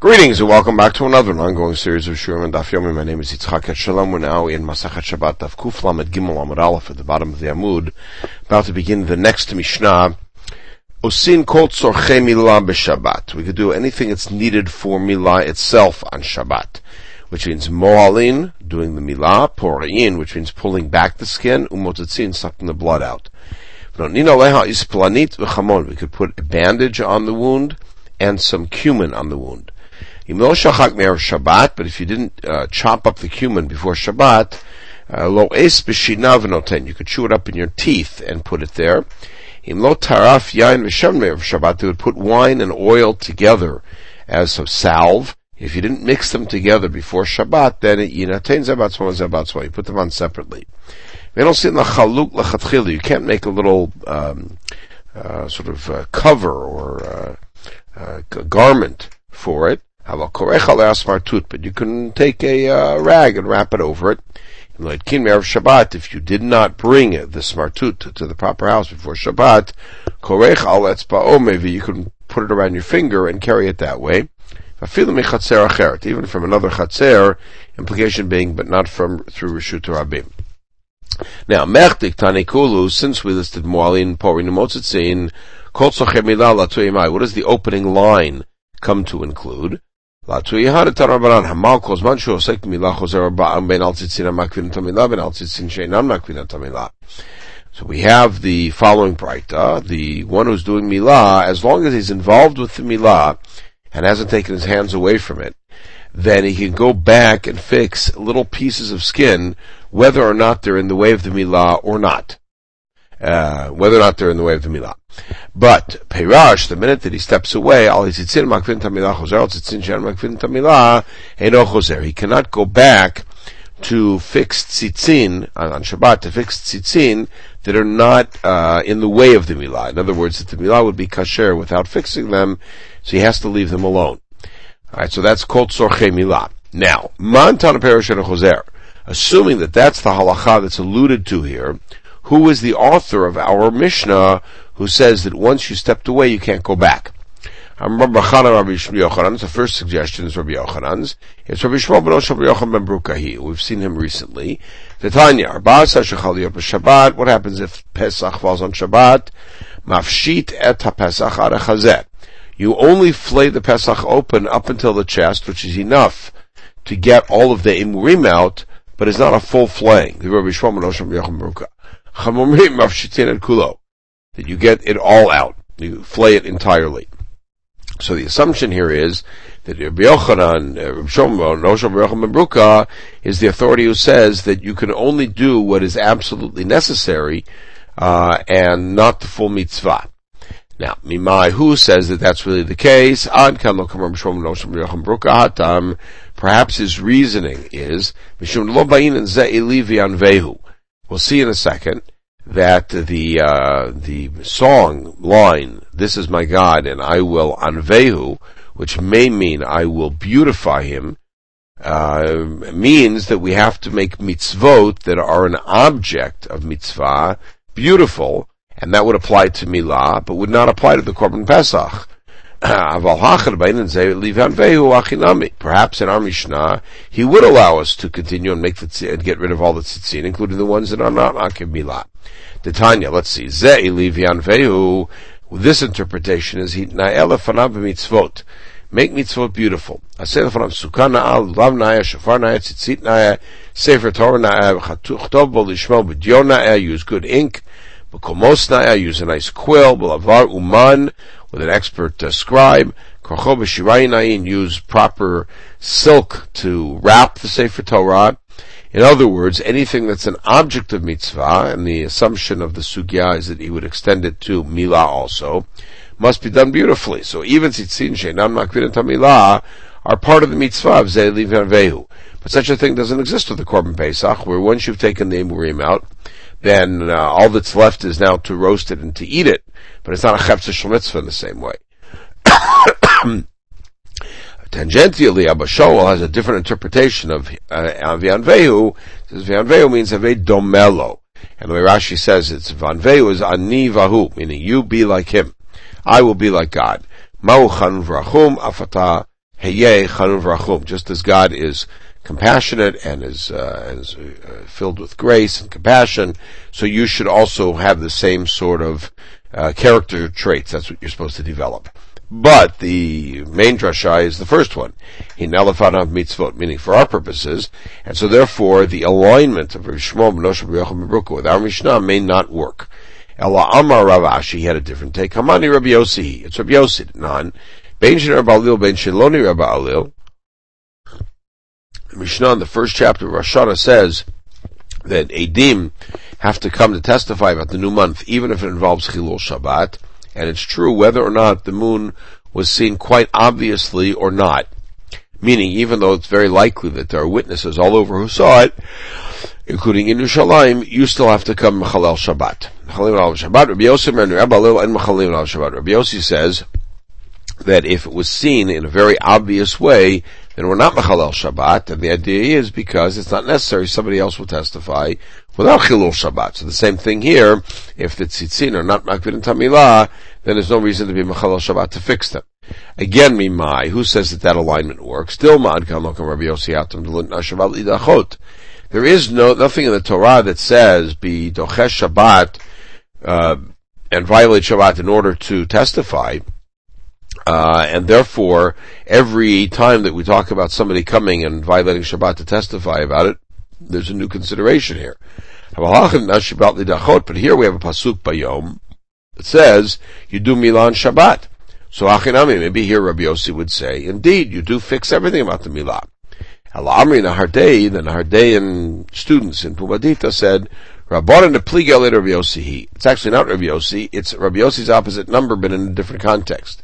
Greetings and welcome back to another ongoing series of Shiurim and Daf Yomi. My name is Yitzchak Shalom. We're now in Masachet Shabbat Daf Kuf Lamed Gimel Amud Aleph at the bottom of the Amud, about to begin the next Mishnah. Osin kol tzorche milah b'Shabbat. We could do anything that's needed for milah itself on Shabbat, which means mo'alin, doing the milah, porin, which means pulling back the skin, umotetzin, sucking the blood out. We could put a bandage on the wound and some cumin on the wound. Shabbat, but if you didn't uh, chop up the cumin before Shabbat, uh, lo es noten, you could chew it up in your teeth and put it there. Im lo taraf yain Shabbat, they would put wine and oil together as a salve. If you didn't mix them together before Shabbat, then it. You put them on separately. You can't make a little um, uh, sort of uh, cover or uh, uh garment for it but you can take a uh, rag and wrap it over it. Shabbat, if you did not bring the smartut to, the proper house before Shabbat, maybe you can put it around your finger and carry it that way. Even from another chatzer, implication being, but not from through Rishut Rabim. Now, Mechtik Tanikulu, since we listed Mualin, Porin, Motzitzin, what does the opening line come to include? So we have the following praita, the one who's doing milah, as long as he's involved with the milah and hasn't taken his hands away from it, then he can go back and fix little pieces of skin, whether or not they're in the way of the milah or not. Uh, whether or not they're in the way of the milah. But Peirash, the minute that he steps away, al tzitzin makvin tamilah choser, al tzitzin shen makvin tamilah, eno choser. He cannot go back to fix tzitzin on Shabbat to fix tzitzin that are not uh, in the way of the milah. In other words, that the milah would be kasher without fixing them, so he has to leave them alone. All right, so that's called sorche milah. Now, man tana peirash and choser. Assuming that that's the halacha that's alluded to here, who is the author of our Mishnah who says that once you stepped away, you can't go back. I Rabbi Rabbi Yochanan. The first suggestion is Rabbi Yochanan's. It's Rabbi Shmuel ben Rabbi Yochanan ben Brukahi. We've seen him recently. Tanya, Shabbat. What happens if Pesach falls on Shabbat? Mafshit et Pesach You only flay the Pesach open up until the chest, which is enough to get all of the imurim out, but it's not a full flaying. The Rabbi Shmuel ben Rabbi Yochanan Mafshitin et Kulo that you get it all out. You flay it entirely. So the assumption here is that Rabbi Yochanan, Rabbi Shomro, Nosham Yochanan Bruka, is the authority who says that you can only do what is absolutely necessary, uh, and not the full mitzvah. Now, Mimai, who says that that's really the case? Perhaps his reasoning is, We'll see in a second that the uh, the song line, "This is my God, and I will anvehu," which may mean I will beautify him, uh, means that we have to make mitzvot that are an object of mitzvah beautiful, and that would apply to milah, but would not apply to the korban pesach. Perhaps in our Mishnah, he would allow us to continue and make the and get rid of all the tzitzin, including the ones that are not akiv milah. The Tanya, let's see, Ze Livian Vehu, this interpretation is Na'ela Fanav mitzvot. Make mitzvot beautiful. Asel Fanav Sukkah Na'al, Lav Na'ya, Shafar Na'ya, Tzitzit Na'ya, Sefer Torah Na'ya, Chatuchtov Bo Lishmo, B'Dion Na'ya, use good ink, B'Komos Na'ya, use a nice quill, B'Lavar Uman, with an expert uh, scribe, Korcho B'Shirai Na'in, use proper silk to wrap the Sefer Torah, in other words, anything that's an object of mitzvah, and the assumption of the sugya is that he would extend it to milah also, must be done beautifully. So even tzitzin she'nam makvin milah are part of the mitzvah of ze'liv vehu. But such a thing doesn't exist with the korban pesach, where once you've taken the emurim out, then uh, all that's left is now to roast it and to eat it. But it's not a chepzer mitzvah in the same way. Tangentially, Abba Shaul has a different interpretation of uh, Vianvehu. Says Vianvehu means Ave domelo. And the way Rashi says it's Vanvehu is Ani Vahu, meaning you be like him. I will be like God. Mauchan vrachum afata Heye Chanun. Just as God is compassionate and is, uh, is uh, filled with grace and compassion, so you should also have the same sort of uh, character traits. That's what you're supposed to develop. But the main drasha is the first one. He Hinalafanav mitzvot, meaning for our purposes, and so therefore the alignment of Rav Shmuel Benosh with our Mishnah may not work. Ella Amar Rav Ashi had a different take. Hamani Rabbi Yossi. It's Rabbi Yossi. Non. Ben Shin Rabbi Alil, Ben Shiloni Rabbi Alil. Mishnah in the first chapter of Rosh Hashanah says that Edim have to come to testify about the new month, even if it involves Chilul Shabbat, and it's true whether or not the moon was seen quite obviously or not. Meaning, even though it's very likely that there are witnesses all over who saw it, including in Yerushalayim, you still have to come Mechalel Shabbat. Mechalel Shabbat, Rabbi Yossi Rabbi and Mechalel Shabbat. Rabbi Yossi says that if it was seen in a very obvious way, then we're not Mechalel Shabbat, and the idea is because it's not necessary, somebody else will testify without Chilul Shabbat. So the same thing here, if the tzitzin are not Makbid and Tamilah, then there's no reason to be Mechalel Shabbat to fix them. Again, Mimai, who says that that alignment works? Still Ma'ad Kamokam Rabbi Yossi Atam Nashaval Idachot. There is no, nothing in the Torah that says be Dochesh Shabbat, uh, and violate Shabbat in order to testify. Uh, and therefore, every time that we talk about somebody coming and violating Shabbat to testify about it, there's a new consideration here. But here we have a pasuk bayom that says you do milan Shabbat. So achinami, maybe here Rabbi Yossi would say, indeed, you do fix everything about the milah. Al-Amri Nahardei, the Nahardean students in Pumbedita said, Rabbanan Rabbi Yossi. It's actually not Rabbi Yossi, it's Rabbi Yossi's opposite number, but in a different context.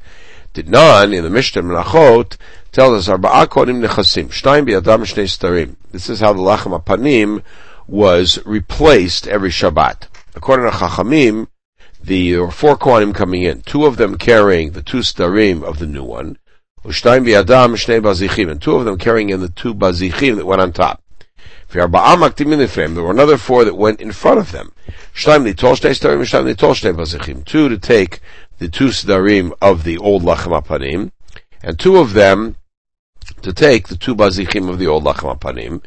Didnan in the Mishnah Menachot tells us Arba'a Kodim Nechasim Shtayim Bi'adam Shnei Starim. This is how the Lachem Apanim was replaced every Shabbat. According to Chachamim, the, there were four Kohanim coming in, two of them carrying the two Starim of the new one, Ushtayim Bi'adam Shnei Bazichim, and two of them carrying in the two Bazichim that went on top. There were another four that went in front of them. Two to take the two sedarim of the old lachem apanim, and two of them to take the two bazichim of the old lachem apanim.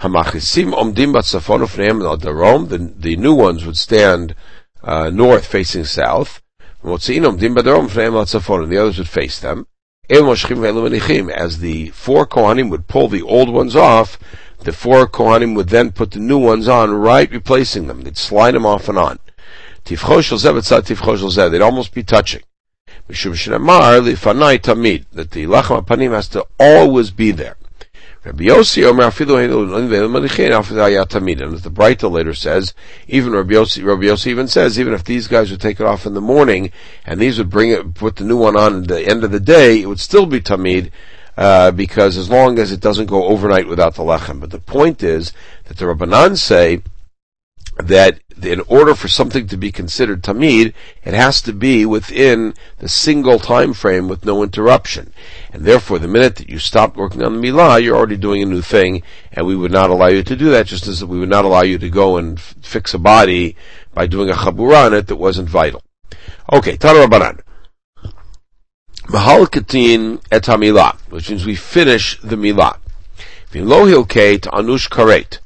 Hamachisim omdim batzafon ufneim darom. The the new ones would stand uh, north facing south. Motziin omdim badarom ufneim batzafon, and the others would face them. As the four kohanim would pull the old ones off, the four kohanim would then put the new ones on, right replacing them. They'd slide them off and on. They'd almost be touching. Tamid, that the lachem panim has to always be there. Rabbi Yossi Omer Tamid, and as the Breita later says, even Rabbi Yossi, Rabbi Yossi even says, even if these guys would take it off in the morning, and these would bring it, put the new one on at the end of the day, it would still be Tamid, uh, because as long as it doesn't go overnight without the lechem. But the point is that the Rabbanan say that in order for something to be considered tamid, it has to be within the single time frame with no interruption. And therefore, the minute that you stop working on the milah, you're already doing a new thing, and we would not allow you to do that, just as we would not allow you to go and f- fix a body by doing a chabura on it that wasn't vital. Okay, Tana Rabbanan. Mahalkatin et hamilah, which means we finish the milah. V'lohilkeit anush karet.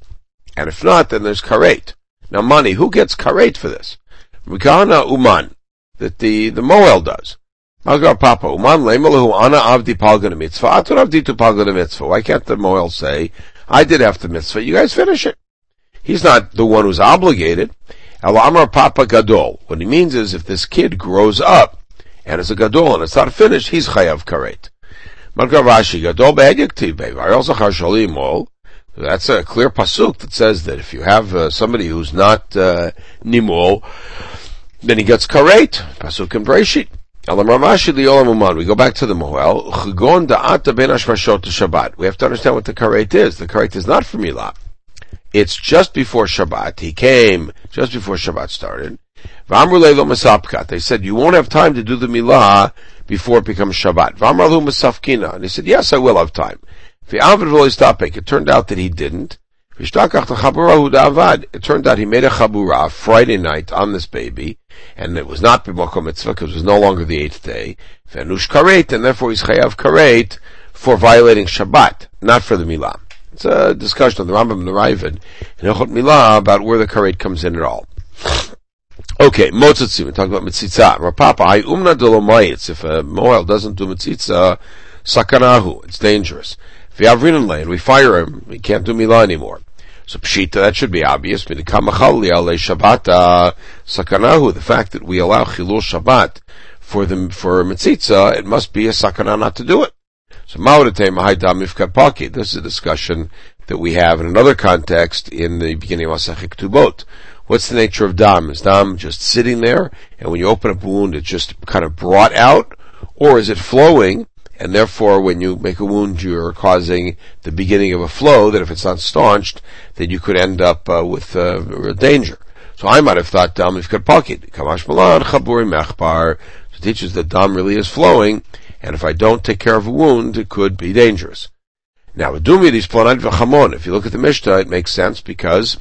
And if not, then there's karet. Now money, who gets karet for this? Mikana uman, that the, the Moel does. Magar Papa, uman lemelahu ana avdi palgana mitzvah, atur avdi tu palgana mitzvah. Why can't the Moel say, I did have the mitzvah, you guys finish it? He's not the one who's obligated. Alamar Papa Gadol. What he means is if this kid grows up and is a Gadol and it's not finished, he's Chayav Karet. Magar Rashi, Gadol be'egyektiv be'var, also Shalimol, that's a clear pasuk that says that if you have uh, somebody who's not uh, nimol, then he gets karet. Pasuk in Breshit. We go back to the Moel. We have to understand what the karet is. The karet is not for milah. It's just before Shabbat. He came just before Shabbat started. They said, you won't have time to do the milah before it becomes Shabbat. And he said, yes, I will have time. It turned out that he didn't. It turned out he made a chabura Friday night on this baby, and it was not b'mokom mitzvah because it was no longer the eighth day. Venush karet, and therefore he's chayav karet for violating Shabbat, not for the Milah. It's a discussion of the Rambam and the Raavad in Hilchot Milah about where the karet comes in at all. Okay, motzitzim. We talk about mitzitza. Rav Papa, I umna dolomayitz. If a moel doesn't do mitzitza, sakanahu. It's dangerous. Have lane, we fire him. We can't do milah anymore. So pshita, that should be obvious. Shabbat uh, sakanahu. The fact that we allow chilul Shabbat for the for mitzitza, it must be a sakana not to do it. So ma'odate mahaydam ifkat paki. This is a discussion that we have in another context in the beginning of Masechet Ketubot. What's the nature of dam? Is dam just sitting there, and when you open a wound, it's just kind of brought out, or is it flowing? And therefore, when you make a wound, you're causing the beginning of a flow that, if it's not staunched, then you could end up uh, with uh, danger. So I might have thought dam if pocket. Kamash malan chaburi mechbar. So teaches that dam really is flowing, and if I don't take care of a wound, it could be dangerous. Now, if you look at the Mishnah, it makes sense because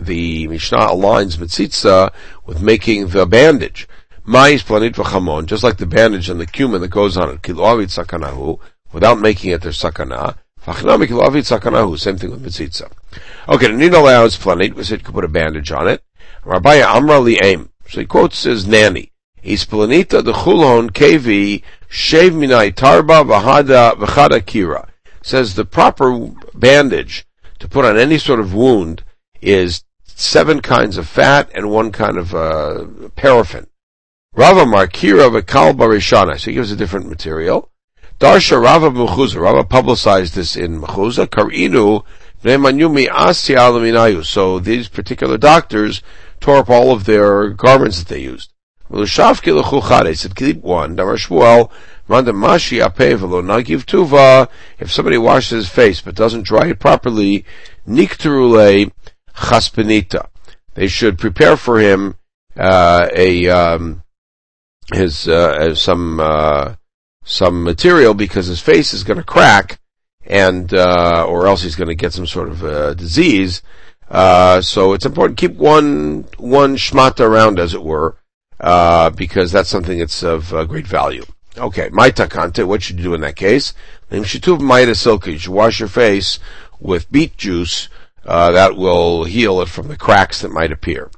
the Mishnah aligns mitzitza with making the bandage. Mais planit v'chamon, just like the bandage and the cumin that goes on it, kiloavit sakanahu, without making it their sakana. Fachnami kiloavit sakanahu, same thing with mitzitza. Okay, the Nino allows planit, we said you could put a bandage on it. Rabbi Amra aim. So he quotes his nanny. Isplanita de chulon kevi shev minai tarba v'hada v'chada kira. Says the proper bandage to put on any sort of wound is seven kinds of fat and one kind of uh, paraffin. Rava Markira V'Kal Barishana. So he gives a different material. Darsha Rava Mechuza. Rava publicized this in Mechuza. Karinu V'Emanyumi Asya Alaminayu. So these particular doctors tore up all of their garments that they used. L'shavki l'chuchade. said keep one. Damar Shmuel. Apeh V'lo Nagiv Tuva. If somebody washes his face but doesn't dry it properly, Nikterule chaspinita. They should prepare for him uh, a um, his uh, some uh, some material because his face is going to crack, and uh, or else he's going to get some sort of uh, disease. Uh, so it's important keep one one shmata around, as it were, because that's something that's of great value. Okay, maita kante, what should you do in that case? You should wash your face with beet juice uh, that will heal it from the cracks that might appear.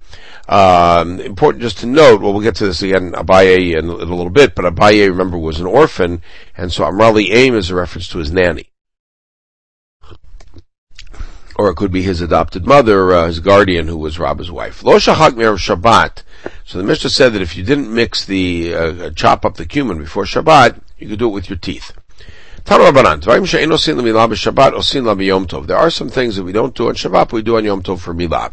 Um, important just to note, well, we'll get to this again, Abaye in, in, a little bit, but Abaye, remember, was an orphan, and so Amrali Aim is a reference to his nanny. Or it could be his adopted mother, uh, his guardian, who was Rabba's wife. Lo shachak Shabbat. So the Mishnah said that if you didn't mix the, uh, chop up the cumin before Shabbat, you could do it with your teeth. There are some things that we don't do on Shabbat, we do on Yom Tov for Milah.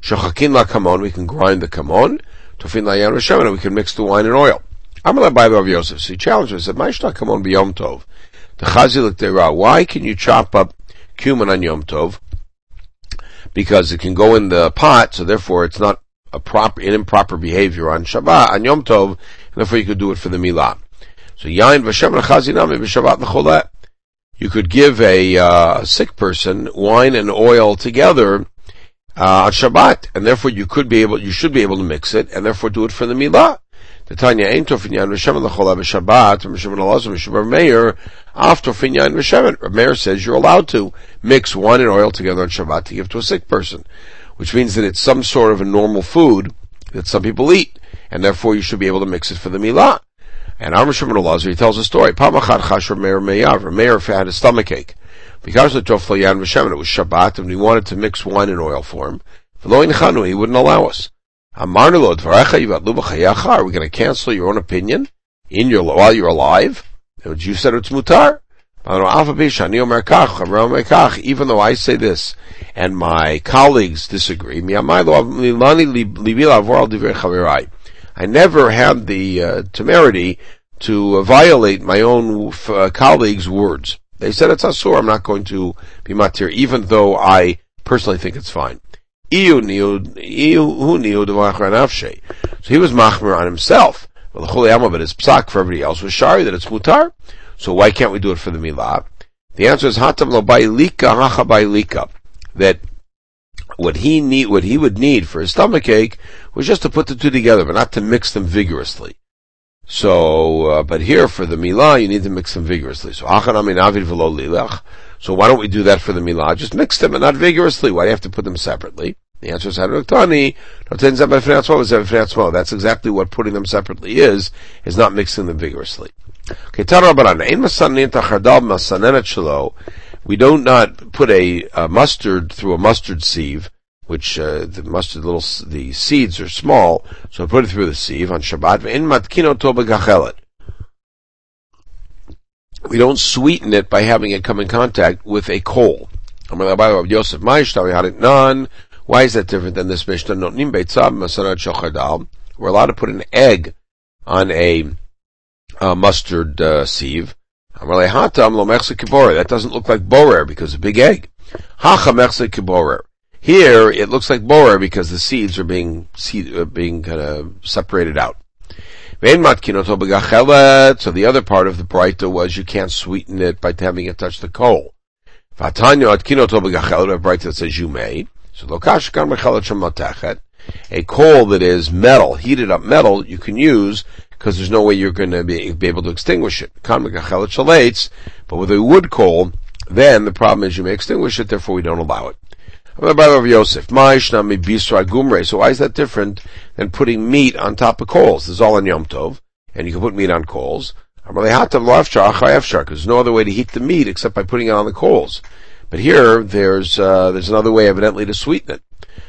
Shochakin la kamon, we can grind the kamon. Tofin la and we can mix the wine and oil. I'm Amalai by Rav Yosef. So he challenged us, said, Ma'ishta kamon Yom Tov. The chazi Why can you chop up cumin on Yom Tov? Because it can go in the pot, so therefore it's not a proper, an improper behavior on Shabbat, on Yom Tov, and therefore you could do it for the Milah. So yain v'shem chazinami b'shabbat l'cholet. You could give a uh, sick person wine and oil together uh, on Shabbat, and therefore you could be able, you should be able to mix it, and therefore do it for the milah. The Tanya ain't tofinyan v'shem l'cholet b'shabbat v'shem l'alazim v'shem Meir after finyan v'shem. Meir says you're allowed to mix wine and oil together on Shabbat to give to a sick person, which means that it's some sort of a normal food that some people eat, and therefore you should be able to mix it for the milah. And Amr Shimon he tells a story. Pamachad Chasher Meir Meyav. Meir had a stomach ache. Because of Toflayan V'Shemen, it was Shabbat, and we wanted to mix wine and oil for him. V'lo Chanu, he wouldn't allow us. Are we going to cancel your own opinion in your while you're alive? And you said it's mutar. Even though I say this, and my colleagues disagree, I never had the uh, temerity to uh, violate my own uh, colleagues' words. They said it's asur. I'm not going to be matir, even though I personally think it's fine. So he was machmer on himself. Well, the but his psak for everybody else was shari that it's mutar. So why can't we do it for the milah? The answer is hatam lo lika that what he need, what he would need for his stomach ache was just to put the two together, but not to mix them vigorously. So, uh, but here for the milah, you need to mix them vigorously. So, so why don't we do that for the milah? Just mix them and not vigorously. Why do you have to put them separately? The answer is That's exactly what putting them separately is, is not mixing them vigorously. We don't not put a, a mustard through a mustard sieve which uh, the mustard little the seeds are small, so I put it through the sieve on Shabbat. In matkino toba We don't sweeten it by having it come in contact with a coal. Yosef none. Why is that different than this Mishnah? We're allowed to put an egg on a, a mustard uh, sieve. That doesn't look like borer because a big egg. Here, it looks like borer because the seeds are being seed, uh, being kind of separated out. So the other part of the Breita was you can't sweeten it by having it touch the coal. Vatanya that says you may. So A coal that is metal, heated up metal, you can use because there's no way you're going to be, be able to extinguish it. But with a wood coal, then the problem is you may extinguish it, therefore we don't allow it. Yosef. So why is that different than putting meat on top of coals? This is all in Yom Tov, and you can put meat on coals. There's no other way to heat the meat except by putting it on the coals. But here, there's uh, there's another way evidently to sweeten it.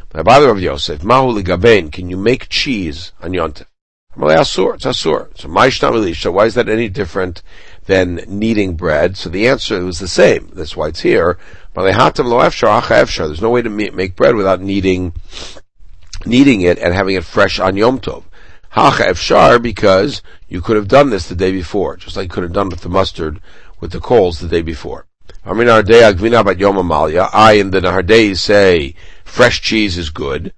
By of Yosef, can you make cheese on Yom Tov? Asur, it's Asur. So why is that any different than kneading bread? So the answer was the same. That's why it's here. There's no way to make bread without kneading, kneading it and having it fresh on Yom Tov. Hacha efshar because you could have done this the day before, just like you could have done with the mustard with the coals the day before. I in the Nahardei say fresh cheese is good.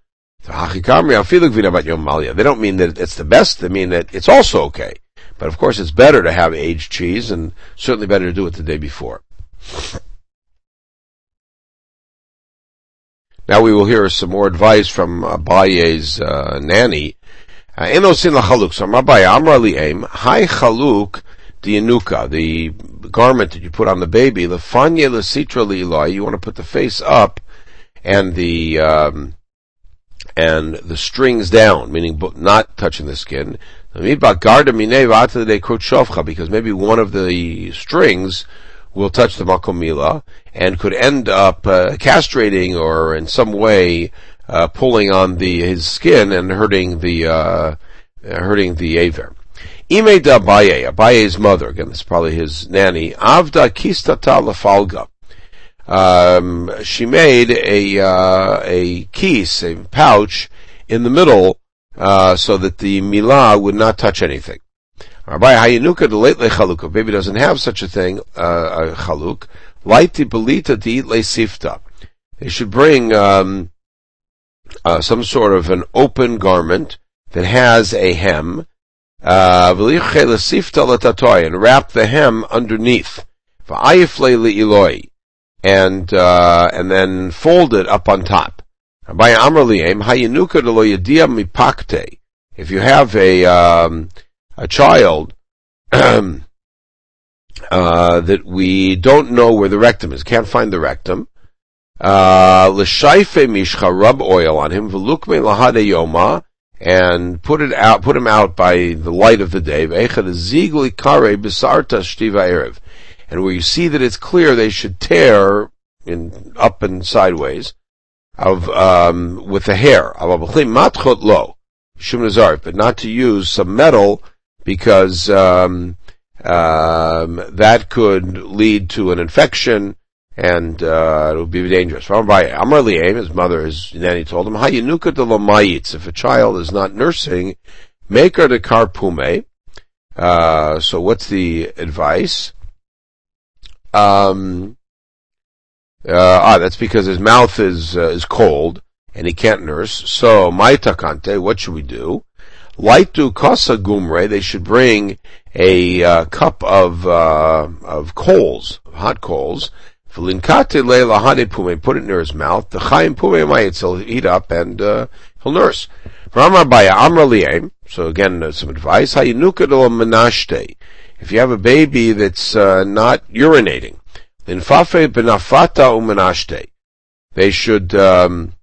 They don't mean that it's the best, they mean that it's also okay. But of course it's better to have aged cheese and certainly better to do it the day before. Now we will hear some more advice from Abaye's uh, nanny. Uh, Enosin lachaluk. So Rabbi Amra hi chaluk dianuka, the garment that you put on the baby, lefanye lesitra li'ilai, you want to put the face up and the, um, and the strings down, meaning not touching the skin. Because maybe one of the strings will touch the makomila and could end up uh, castrating or in some way uh, pulling on the his skin and hurting the uh, hurting the aver. Ime da Abaye, Abaye's mother, again, this is probably his nanny, Avda kistata lefalga. Um, she made a uh, a keys, a pouch, in the middle, uh, so that the milah would not touch anything. Rabbi the late chaluk. Baby doesn't have such a thing, uh, a chaluk. Belita to eat sifta. They should bring um, uh, some sort of an open garment that has a hem, uh, and wrap the hem underneath. And, uh, and then fold it up on top. If you have a, um, a child uh, that we don't know where the rectum is, can't find the rectum. Uh, mishcha, rub oil on him, v'lukme lahade yoma, and put it out, put him out by the light of the day. zigli kare besarta shtiva erev. And where you see that it's clear, they should tear in up and sideways of um, with the hair. Matchot lo, but not to use some metal because um, um, that could lead to an infection and uh, it would be dangerous. Amar his mother, his nanny told him, If a child is not nursing, make her the karpume. Uh, so what's the advice? Um, uh, ah, that's because his mouth is uh, is cold and he can't nurse. So, my takante, what should we do? Laitu kasa gumre, they should bring a uh, cup of uh, of coals, hot coals. V'linkate le'lahane pume, put it near his mouth. The chayim pume he'll eat up and uh, he'll nurse. So again, uh, some advice. menashte. If you have a baby that's uh, not urinating, linfafe benafata umenashte. They should um,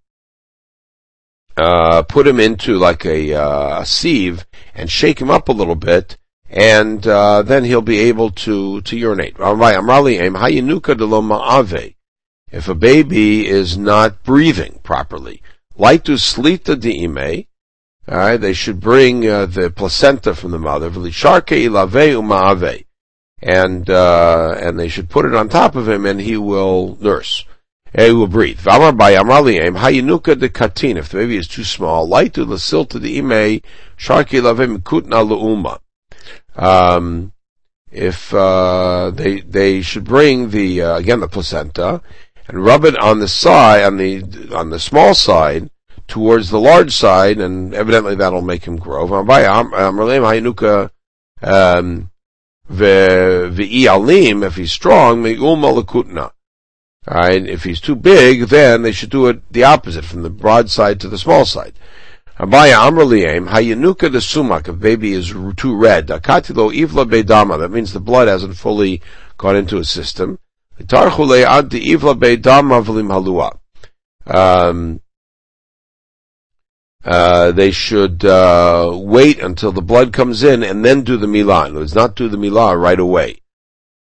uh, put him into like a, uh, a sieve and shake him up a little bit, and uh, then he'll be able to to urinate. If a baby is not breathing properly, like to slita diime, all right, they should bring uh, the placenta from the mother, and uh, and they should put it on top of him, and he will nurse. He will breathe. If the baby is too small, laitu lasilta diime sharke lavim kutna leuma. Um, if uh, they they should bring the uh, again the placenta and rub it on the side on the on the small side towards the large side, and evidently that'll make him grow. Um, if he's strong, Alright, if he's too big, then they should do it the opposite, from the broad side to the small side. Hayanuka the sumak, if baby is too red, that means the blood hasn't fully gone into his system. Uh, they should uh, wait until the blood comes in and then do the milah. Let's not do the milah right away.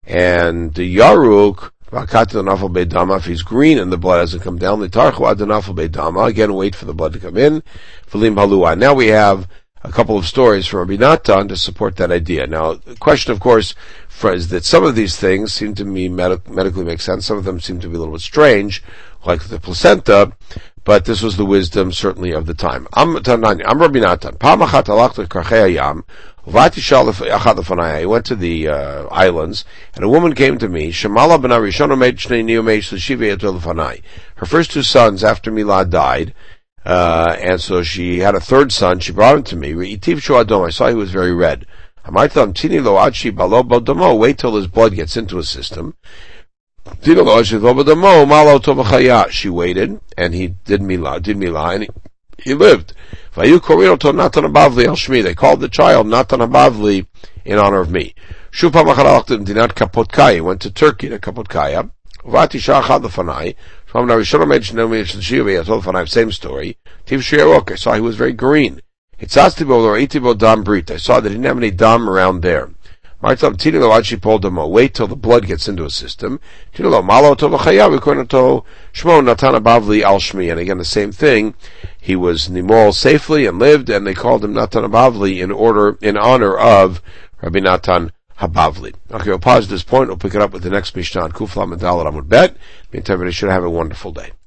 And the yaruk if he's green and the blood hasn't come down, again wait for the blood to come in. Now we have a couple of stories from Rabbi Natan to support that idea. Now, the question, of course, is that some of these things seem to me med- medically make sense. Some of them seem to be a little bit strange, like the placenta, but this was the wisdom certainly of the time. I'm Rabbi Natan. I went to the uh, islands, and a woman came to me. Her first two sons after Milad died, uh, and so she had a third son. She brought him to me. I saw he was very red. Wait till his blood gets into his system. She waited, and he did Milah, did Milah, and he, he lived. They called the child Natan Abavli in honor of me. Kapotkaya went to Turkey to Kapotkaya. Vati. From Lefanai, same story. Tiv I saw he was very green. Dam Brit. I saw that he didn't have any dam around there. Wait till the blood gets into his system. According to Shmo Natana Bavli Al Shmi. And again, the same thing. He was Nimol safely and lived, and they called him Natan Bavli in order, in honor of Rabbi Natan Habavli. Okay, we'll pause at this point. We'll pick it up with the next Mishnah, Kufla Medal Amud Bet. Meantime, everybody should have a wonderful day.